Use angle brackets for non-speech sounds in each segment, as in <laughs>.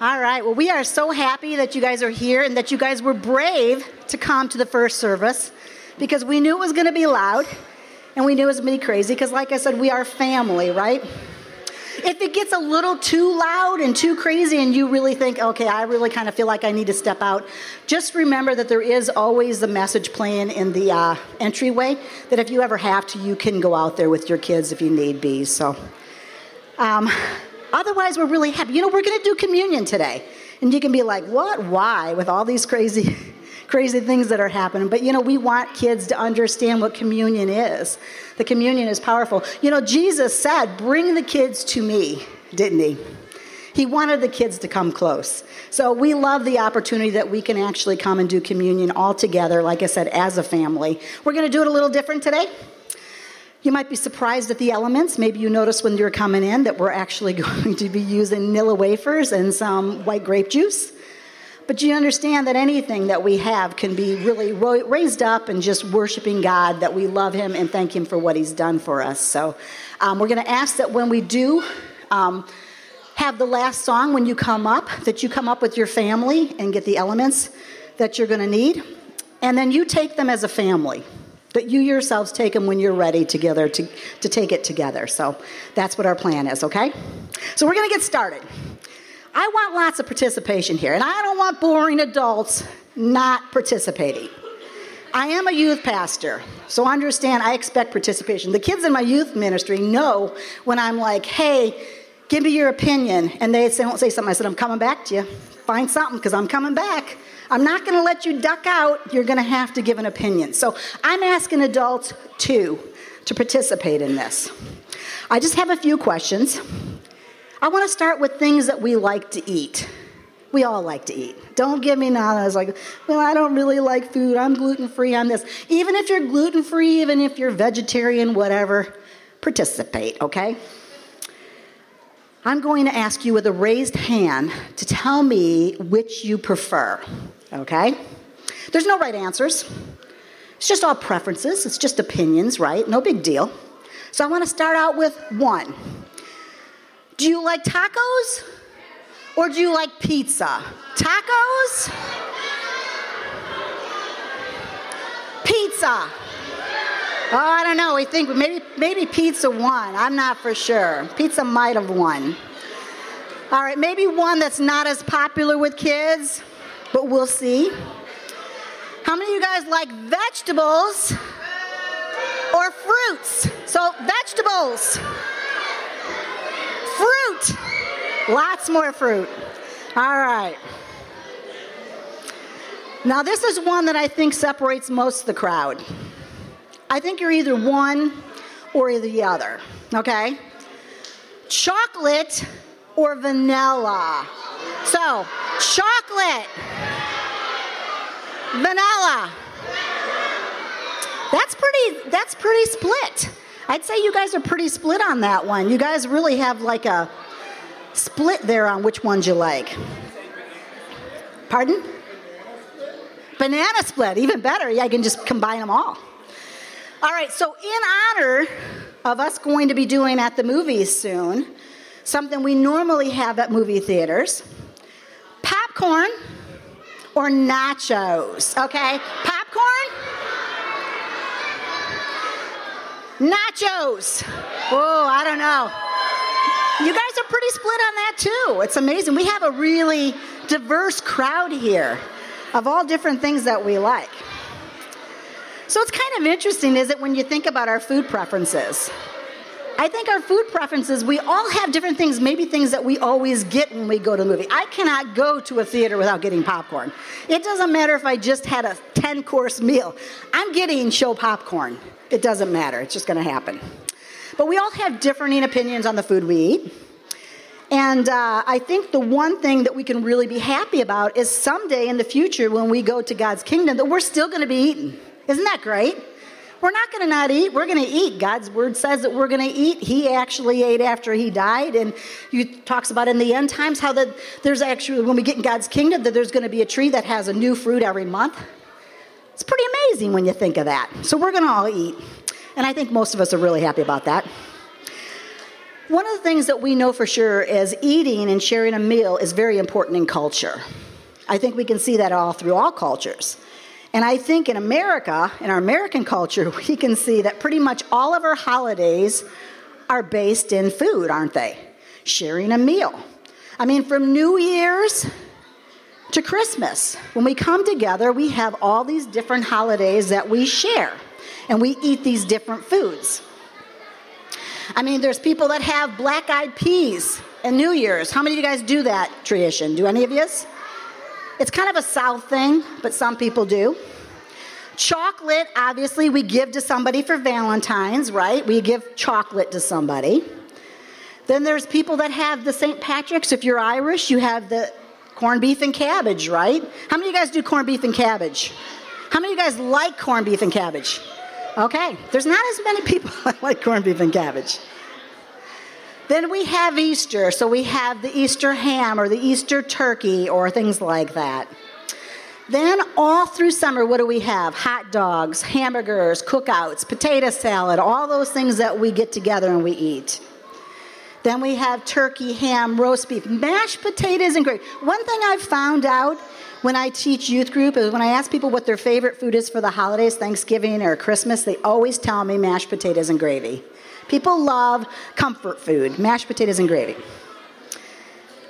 All right. Well, we are so happy that you guys are here and that you guys were brave to come to the first service because we knew it was going to be loud and we knew it was going to be crazy because, like I said, we are family, right? If it gets a little too loud and too crazy and you really think, okay, I really kind of feel like I need to step out, just remember that there is always the message playing in the uh, entryway that if you ever have to, you can go out there with your kids if you need be. So, um, Otherwise, we're really happy. You know, we're going to do communion today. And you can be like, what? Why? With all these crazy, <laughs> crazy things that are happening. But, you know, we want kids to understand what communion is. The communion is powerful. You know, Jesus said, bring the kids to me, didn't he? He wanted the kids to come close. So we love the opportunity that we can actually come and do communion all together, like I said, as a family. We're going to do it a little different today. You might be surprised at the elements. Maybe you noticed when you're coming in that we're actually <laughs> going to be using Nilla wafers and some white grape juice. But you understand that anything that we have can be really raised up and just worshiping God, that we love Him and thank Him for what He's done for us. So um, we're going to ask that when we do um, have the last song, when you come up, that you come up with your family and get the elements that you're going to need. And then you take them as a family that you yourselves take them when you're ready together to, to take it together. So that's what our plan is, okay? So we're to get started. I want lots of participation here, and I don't want boring adults not participating. I am a youth pastor, so understand I expect participation. The kids in my youth ministry know when I'm like, hey, give me your opinion, and they won't say something. I said, I'm coming back to you. Find something, because I'm coming back. I'm not going to let you duck out. You're going to have to give an opinion. So I'm asking adults too to participate in this. I just have a few questions. I want to start with things that we like to eat. We all like to eat. Don't give me none. I was like, well, I don't really like food. I'm gluten free on this. Even if you're gluten free, even if you're vegetarian, whatever, participate, okay? I'm going to ask you with a raised hand to tell me which you prefer. Okay? There's no right answers. It's just all preferences, it's just opinions, right? No big deal. So I want to start out with one. Do you like tacos or do you like pizza? Tacos? Pizza. Oh, I don't know. We think maybe maybe pizza won. I'm not for sure. Pizza might have won. All right, maybe one that's not as popular with kids but we'll see. How many of you guys like vegetables or fruits? So, vegetables, fruit, lots more fruit. All right. Now, this is one that I think separates most of the crowd. I think you're either one or the other, okay? Chocolate or vanilla. So, chocolate, vanilla. That's pretty that's pretty split. I'd say you guys are pretty split on that one. You guys really have like a split there on which ones you like. Pardon? Banana split, even better. Yeah, I can just combine them all. All right, so in honor of us going to be doing at the movies soon, something we normally have at movie theaters, popcorn or nachos, okay? Popcorn? Nachos. Oh, I don't know. You guys are pretty split on that too. It's amazing. We have a really diverse crowd here of all different things that we like. So it's kind of interesting, is it, when you think about our food preferences? I think our food preferences, we all have different things, maybe things that we always get when we go to a movie. I cannot go to a theater without getting popcorn. It doesn't matter if I just had a 10 course meal, I'm getting show popcorn. It doesn't matter, it's just going to happen. But we all have differing opinions on the food we eat. And uh, I think the one thing that we can really be happy about is someday in the future when we go to God's kingdom that we're still going to be eating. Isn't that great? We're not going to not eat. We're going to eat. God's word says that we're going to eat. He actually ate after he died, and he talks about in the end times how that there's actually when we get in God's kingdom that there's going to be a tree that has a new fruit every month. It's pretty amazing when you think of that. So we're going to all eat, and I think most of us are really happy about that. One of the things that we know for sure is eating and sharing a meal is very important in culture. I think we can see that all through all cultures. And I think in America, in our American culture, <laughs> we can see that pretty much all of our holidays are based in food, aren't they? Sharing a meal. I mean, from New Year's to Christmas, when we come together, we have all these different holidays that we share, and we eat these different foods. I mean, there's people that have black eyed peas and New Year's. How many of you guys do that tradition? Do any of you? It's kind of a South thing, but some people do. Chocolate, obviously, we give to somebody for Valentine's, right? We give chocolate to somebody. Then there's people that have the St. Patrick's. If you're Irish, you have the corned beef and cabbage, right? How many of you guys do corned beef and cabbage? How many of you guys like corned beef and cabbage? Okay, there's not as many people <laughs> that like corned beef and cabbage. Then we have Easter, so we have the Easter ham or the Easter turkey or things like that. Then, all through summer, what do we have? Hot dogs, hamburgers, cookouts, potato salad, all those things that we get together and we eat. Then we have turkey, ham, roast beef, mashed potatoes, and gravy. One thing I've found out when I teach youth group is when I ask people what their favorite food is for the holidays, Thanksgiving or Christmas, they always tell me mashed potatoes and gravy. People love comfort food, mashed potatoes and gravy.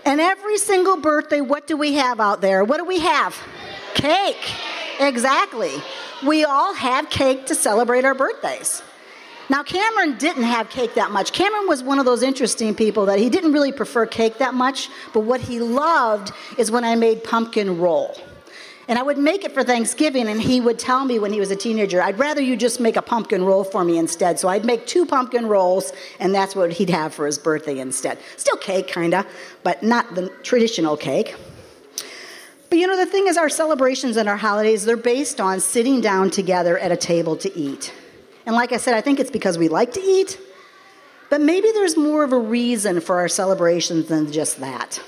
And every single birthday, what do we have out there? What do we have? Cake. Exactly. We all have cake to celebrate our birthdays. Now, Cameron didn't have cake that much. Cameron was one of those interesting people that he didn't really prefer cake that much, but what he loved is when I made pumpkin roll. And I would make it for Thanksgiving, and he would tell me when he was a teenager, I'd rather you just make a pumpkin roll for me instead. So I'd make two pumpkin rolls, and that's what he'd have for his birthday instead. Still cake, kind of, but not the traditional cake. But you know, the thing is, our celebrations and our holidays, they're based on sitting down together at a table to eat. And like I said, I think it's because we like to eat, but maybe there's more of a reason for our celebrations than just that.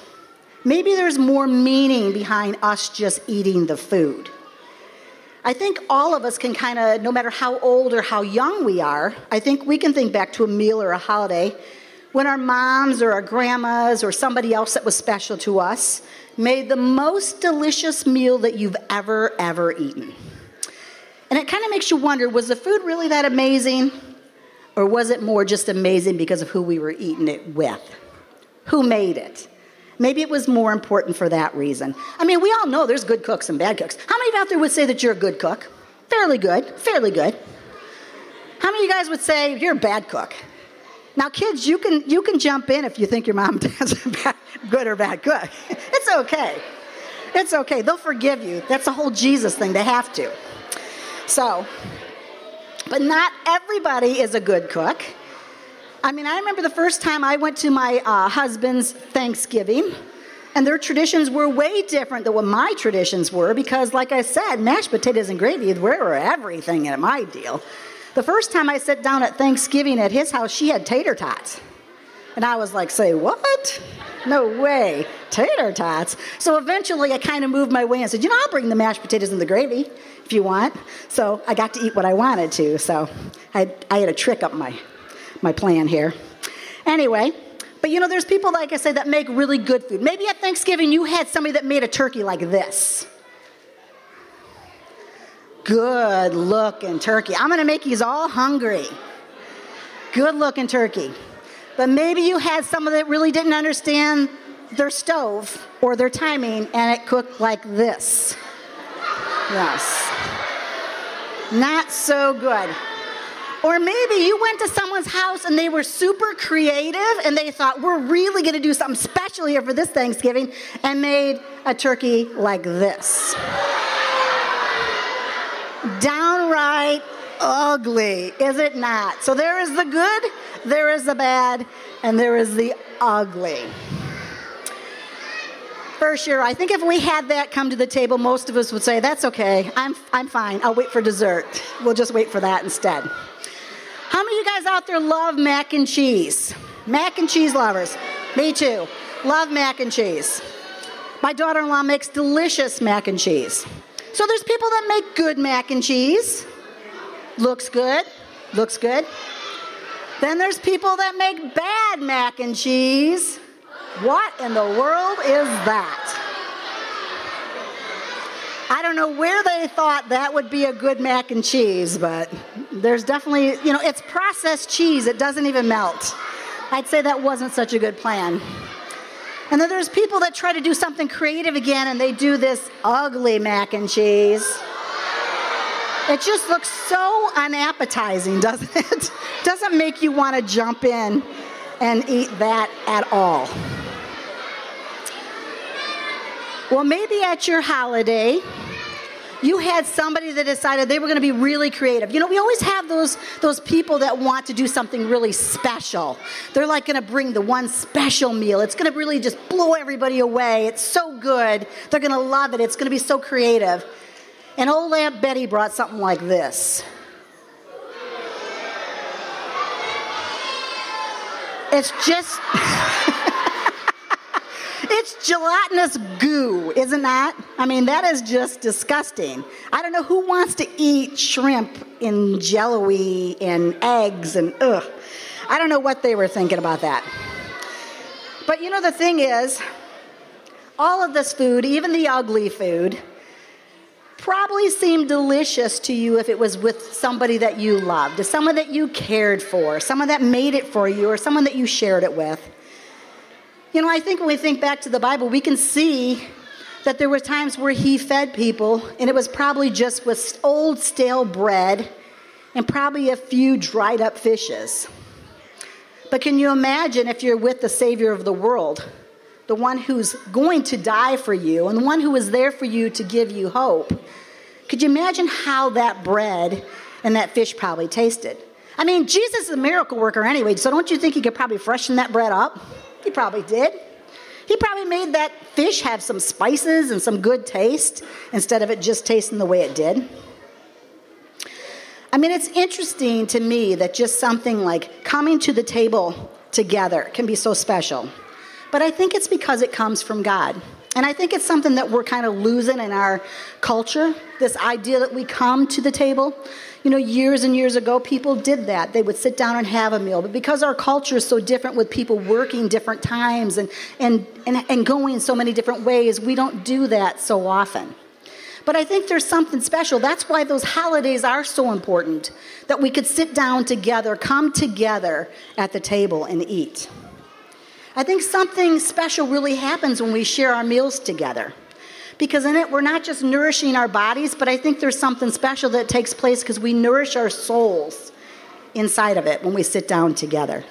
Maybe there's more meaning behind us just eating the food. I think all of us can kind of, no matter how old or how young we are, I think we can think back to a meal or a holiday when our moms or our grandmas or somebody else that was special to us made the most delicious meal that you've ever, ever eaten. And it kind of makes you wonder was the food really that amazing? Or was it more just amazing because of who we were eating it with? Who made it? Maybe it was more important for that reason. I mean, we all know there's good cooks and bad cooks. How many out there would say that you're a good cook? Fairly good, fairly good. How many of you guys would say you're a bad cook? Now, kids, you can, you can jump in if you think your mom <laughs> dad's a bad, good or bad cook. <laughs> It's okay. It's okay. They'll forgive you. That's the whole Jesus thing. They have to. So, but not everybody is a good cook. I mean, I remember the first time I went to my uh, husband's Thanksgiving, and their traditions were way different than what my traditions were because, like I said, mashed potatoes and gravy were everything in my deal. The first time I sat down at Thanksgiving at his house, she had tater tots. And I was like, say, what? No way. Tater tots. So eventually I kind of moved my way and said, you know, I'll bring the mashed potatoes and the gravy if you want. So I got to eat what I wanted to. So I, I had a trick up my, my plan here. Anyway, but you know, there's people, like I say, that make really good food. Maybe at Thanksgiving you had somebody that made a turkey like this good looking turkey. I'm to make you all hungry. Good looking turkey. But maybe you had someone that really didn't understand their stove or their timing and it cooked like this. Yes. Not so good. Or maybe you went to someone's house and they were super creative and they thought, we're really going to do something special here for this Thanksgiving and made a turkey like this downright ugly, is it not? So there is the good, there is the bad, and there is the ugly. First year, I think if we had that come to the table, most of us would say, That's okay, I'm, I'm fine, I'll wait for dessert. We'll just wait for that instead. How many of you guys out there love mac and cheese? Mac and cheese lovers. Me too. Love mac and cheese. My daughter in law makes delicious mac and cheese. So there's people that make good mac and cheese. Looks good. Looks good. Then there's people that make bad mac and cheese. What in the world is that? I don't know where they thought that would be a good mac and cheese, but there's definitely, you know, it's processed cheese. It doesn't even melt. I'd say that wasn't such a good plan. And then there's people that try to do something creative again and they do this ugly mac and cheese. It just looks so unappetizing, <laughs> doesn't it? doesn't make you want to jump in and eat that at all. Well, maybe at your holiday, you had somebody that decided they were going to be really creative. You know, we always have those those people that want to do something really special. They're like going to bring the one special meal. It's going to really just blow everybody away. It's so good. They're going to love it. It's going to be so creative. And old Aunt Betty brought something like this. It's just. <laughs> it's gelatinous goo, isn't that? I mean, that is just disgusting. I don't know who wants to eat shrimp in jello-y and eggs and ugh. I don't know what they were thinking about that. But you know, the thing is, all of this food, even the ugly food, probably seemed delicious to you if it was with somebody that you loved, someone that you cared for, someone that made it for you, or someone that you shared it with. You know, I think when we think back to the Bible, we can see that there were times where he fed people, and it was probably just with old stale bread and probably a few dried up fishes. But can you imagine if you're with the Savior of the world, the one who's going to die for you, and the one who is there for you to give you hope? Could you imagine how that bread and that fish probably tasted? I mean, Jesus is a miracle worker anyway, so don't you think he could probably freshen that bread up? He probably did. He probably made that fish have some spices and some good taste instead of it just tasting the way it did. I mean, it's interesting to me that just something like coming to the table together can be so special. But I think it's because it comes from God. And I think it's something that we're kind of losing in our culture this idea that we come to the table. You know, years and years ago, people did that. They would sit down and have a meal. But because our culture is so different with people working different times and, and, and, and going so many different ways, we don't do that so often. But I think there's something special. That's why those holidays are so important that we could sit down together, come together at the table and eat. I think something special really happens when we share our meals together. Because in it, we're not just nourishing our bodies, but I think there's something special that takes place because we nourish our souls inside of it when we sit down together.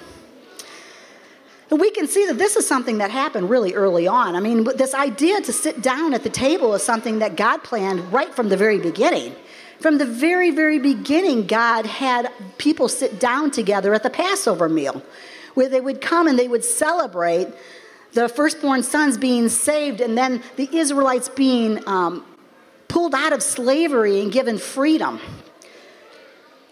And we can see that this is something that happened really early on. I mean, this idea to sit down at the table is something that God planned right from the very beginning. From the very, very beginning, God had people sit down together at the Passover meal where they would come and they would celebrate the firstborn sons being saved and then the Israelites being um, pulled out of slavery and given freedom.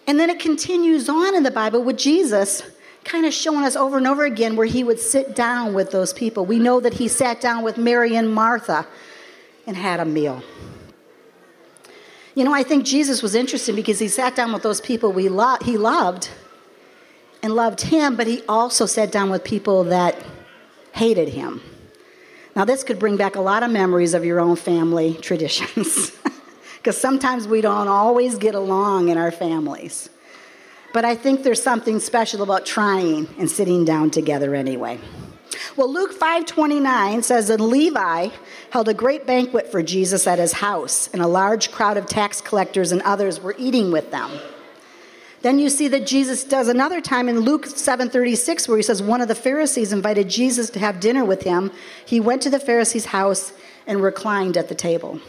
And then it continues on in the Bible with Jesus kind of showing us over and over again where he would sit down with those people. We know that he sat down with Mary and Martha and had a meal. You know, I think Jesus was interesting because he sat down with those people we lo- he loved and loved him, but he also sat down with people that hated him. Now, this could bring back a lot of memories of your own family <laughs> traditions, because sometimes we don't always get along in our families. But I think there's something special about trying and sitting down together anyway. Well, Luke 5:29 says that Levi held a great banquet for Jesus at his house, and a large crowd of tax collectors and others were eating with them. Then you see that Jesus does another time in Luke 7:36 where he says one of the Pharisees invited Jesus to have dinner with him. He went to the Pharisee's house and reclined at the table.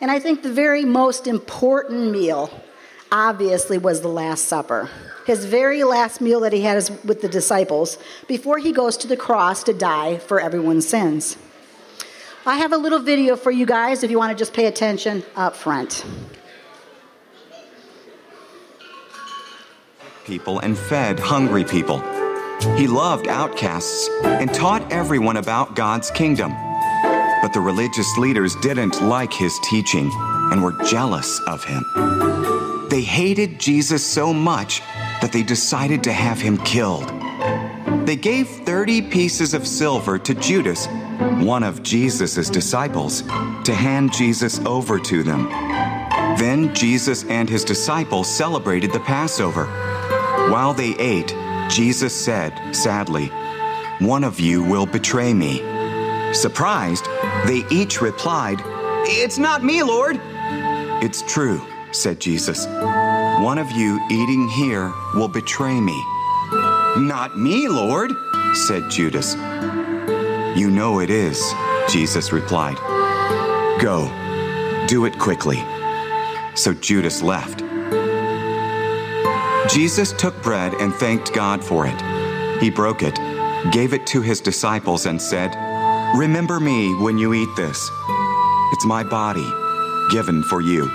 And I think the very most important meal obviously was the last supper. His very last meal that he had with the disciples before he goes to the cross to die for everyone's sins. I have a little video for you guys if you want to just pay attention up front. People and fed hungry people. He loved outcasts and taught everyone about God's kingdom. But the religious leaders didn't like his teaching and were jealous of him. They hated Jesus so much that they decided to have him killed. They gave 30 pieces of silver to Judas, one of Jesus' disciples, to hand Jesus over to them. Then Jesus and his disciples celebrated the Passover. While they ate, Jesus said, sadly, One of you will betray me. Surprised, they each replied, It's not me, Lord. It's true, said Jesus. One of you eating here will betray me. Not me, Lord, said Judas. You know it is, Jesus replied. Go, do it quickly. So Judas left. Jesus took bread and thanked God for it. He broke it, gave it to his disciples, and said, Remember me when you eat this. It's my body, given for you.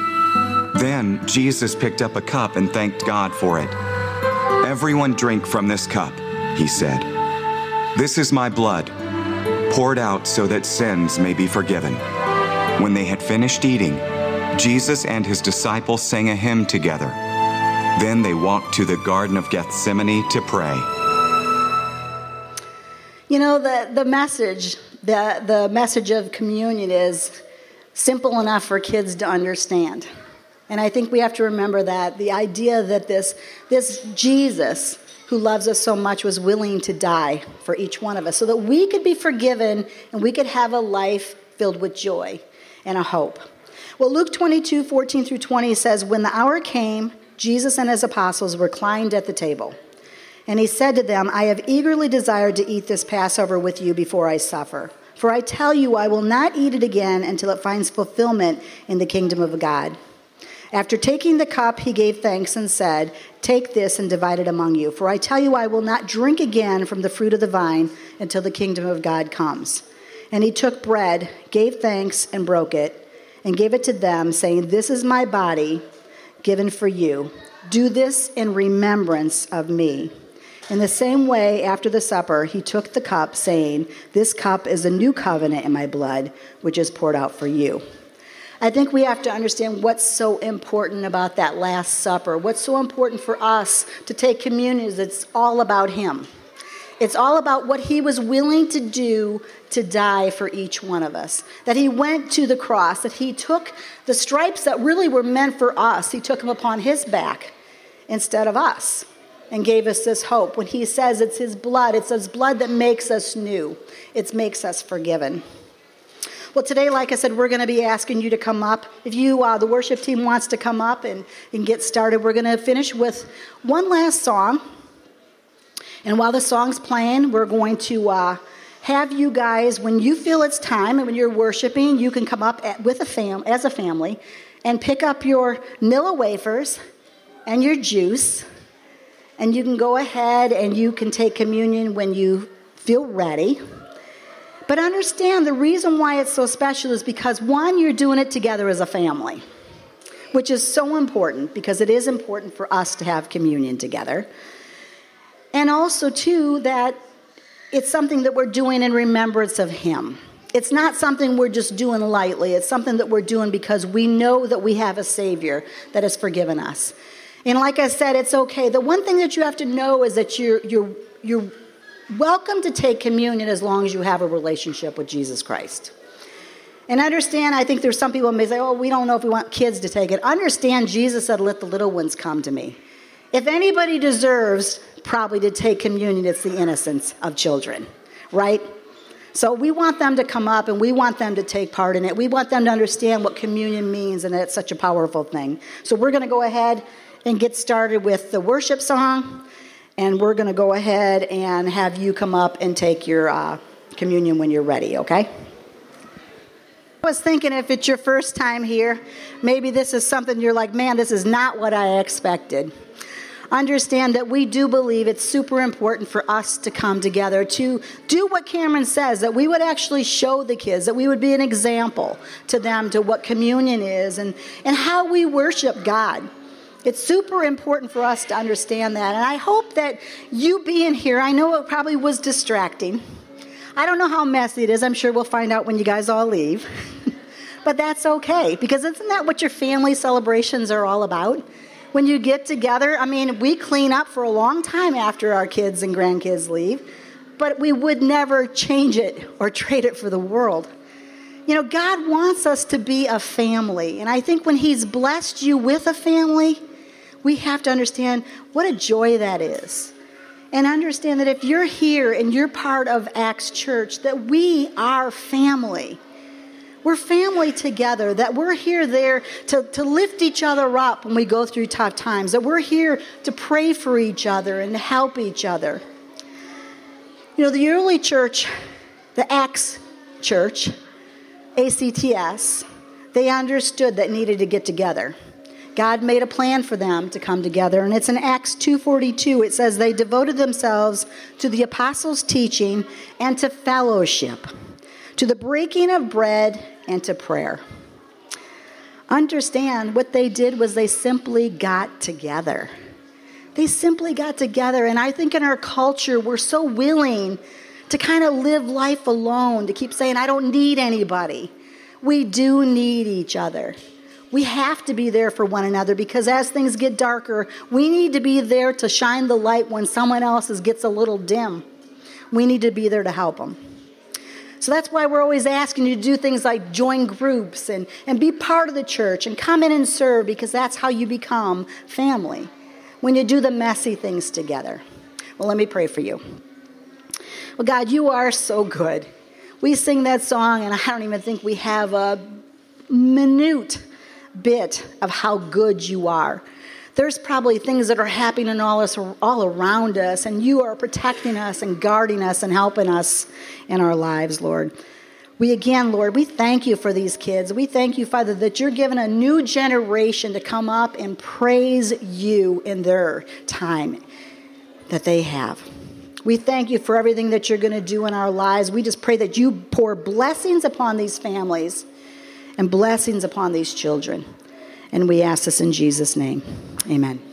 Then Jesus picked up a cup and thanked God for it. Everyone drink from this cup, he said. This is my blood, poured out so that sins may be forgiven. When they had finished eating, Jesus and his disciples sang a hymn together. Then they walked to the Garden of Gethsemane to pray. You know, the, the message, the, the message of communion is simple enough for kids to understand. And I think we have to remember that the idea that this, this Jesus who loves us so much was willing to die for each one of us so that we could be forgiven and we could have a life filled with joy and a hope. Well, Luke 22, 14 through 20 says, When the hour came, Jesus and his apostles reclined at the table. And he said to them, I have eagerly desired to eat this Passover with you before I suffer. For I tell you, I will not eat it again until it finds fulfillment in the kingdom of God. After taking the cup, he gave thanks and said, Take this and divide it among you. For I tell you, I will not drink again from the fruit of the vine until the kingdom of God comes. And he took bread, gave thanks, and broke it, and gave it to them, saying, This is my body given for you. Do this in remembrance of me. In the same way, after the supper, he took the cup, saying, This cup is a new covenant in my blood, which is poured out for you. I think we have to understand what's so important about that Last Supper. What's so important for us to take communion is it's all about Him. It's all about what He was willing to do to die for each one of us. That He went to the cross, that He took the stripes that really were meant for us, He took them upon His back instead of us and gave us this hope. When He says it's His blood, it's His blood that makes us new, it makes us forgiven. Well, today, like I said, we're going to be asking you to come up. If you, uh, the worship team, wants to come up and, and get started, we're going to finish with one last song. And while the song's playing, we're going to uh, have you guys, when you feel it's time and when you're worshiping, you can come up at, with a fam as a family and pick up your Nilla wafers and your juice. And you can go ahead and you can take communion when you feel ready. But understand the reason why it's so special is because one, you're doing it together as a family, which is so important because it is important for us to have communion together. And also, too, that it's something that we're doing in remembrance of Him. It's not something we're just doing lightly. It's something that we're doing because we know that we have a Savior that has forgiven us. And like I said, it's okay. The one thing that you have to know is that you're, you're, you're welcome to take communion as long as you have a relationship with Jesus Christ. And understand, I think there's some people may say, oh, we don't know if we want kids to take it. Understand, Jesus said, let the little ones come to me. If anybody deserves probably to take communion, it's the innocence of children, right? So we want them to come up and we want them to take part in it. We want them to understand what communion means and that it's such a powerful thing. So we're going to go ahead and get started with the worship song and we're going to go ahead and have you come up and take your uh, communion when you're ready, okay? I was thinking if it's your first time here, maybe this is something you're like, man, this is not what I expected. Understand that we do believe it's super important for us to come together to do what Cameron says, that we would actually show the kids, that we would be an example to them to what communion is and, and how we worship God. It's super important for us to understand that. And I hope that you being here, I know it probably was distracting. I don't know how messy it is. I'm sure we'll find out when you guys all leave. <laughs> but that's okay, because isn't that what your family celebrations are all about? When you get together, I mean, we clean up for a long time after our kids and grandkids leave, but we would never change it or trade it for the world. You know, God wants us to be a family. And I think when He's blessed you with a family, we have to understand what a joy that is. And understand that if you're here and you're part of Acts Church, that we are family. We're family together, that we're here there to, to lift each other up when we go through tough times, that we're here to pray for each other and to help each other. You know, the early church, the Acts church, ACTS, they understood that needed to get together. God made a plan for them to come together and it's in Acts 2:42 it says they devoted themselves to the apostles' teaching and to fellowship, to the breaking of bread and to prayer. Understand what they did was they simply got together. They simply got together and I think in our culture we're so willing to kind of live life alone, to keep saying, I don't need anybody. We do need each other. We have to be there for one another because as things get darker, we need to be there to shine the light when someone else's gets a little dim. We need to be there to help them. So that's why we're always asking you to do things like join groups and, and be part of the church and come in and serve because that's how you become family when you do the messy things together. Well, let me pray for you. Well, God, you are so good. We sing that song, and I don't even think we have a minute bit of how good you are. There's probably things that are happening all, us, all around us, and you are protecting us and guarding us and helping us in our lives, Lord. We again, Lord, we thank you for these kids. We thank you, Father, that you're giving a new generation to come up and praise you in their time that they have. We thank you for everything that you're going to do in our lives. We just pray that you pour blessings upon these families and blessings upon these children. And we ask this in Jesus' name. Amen.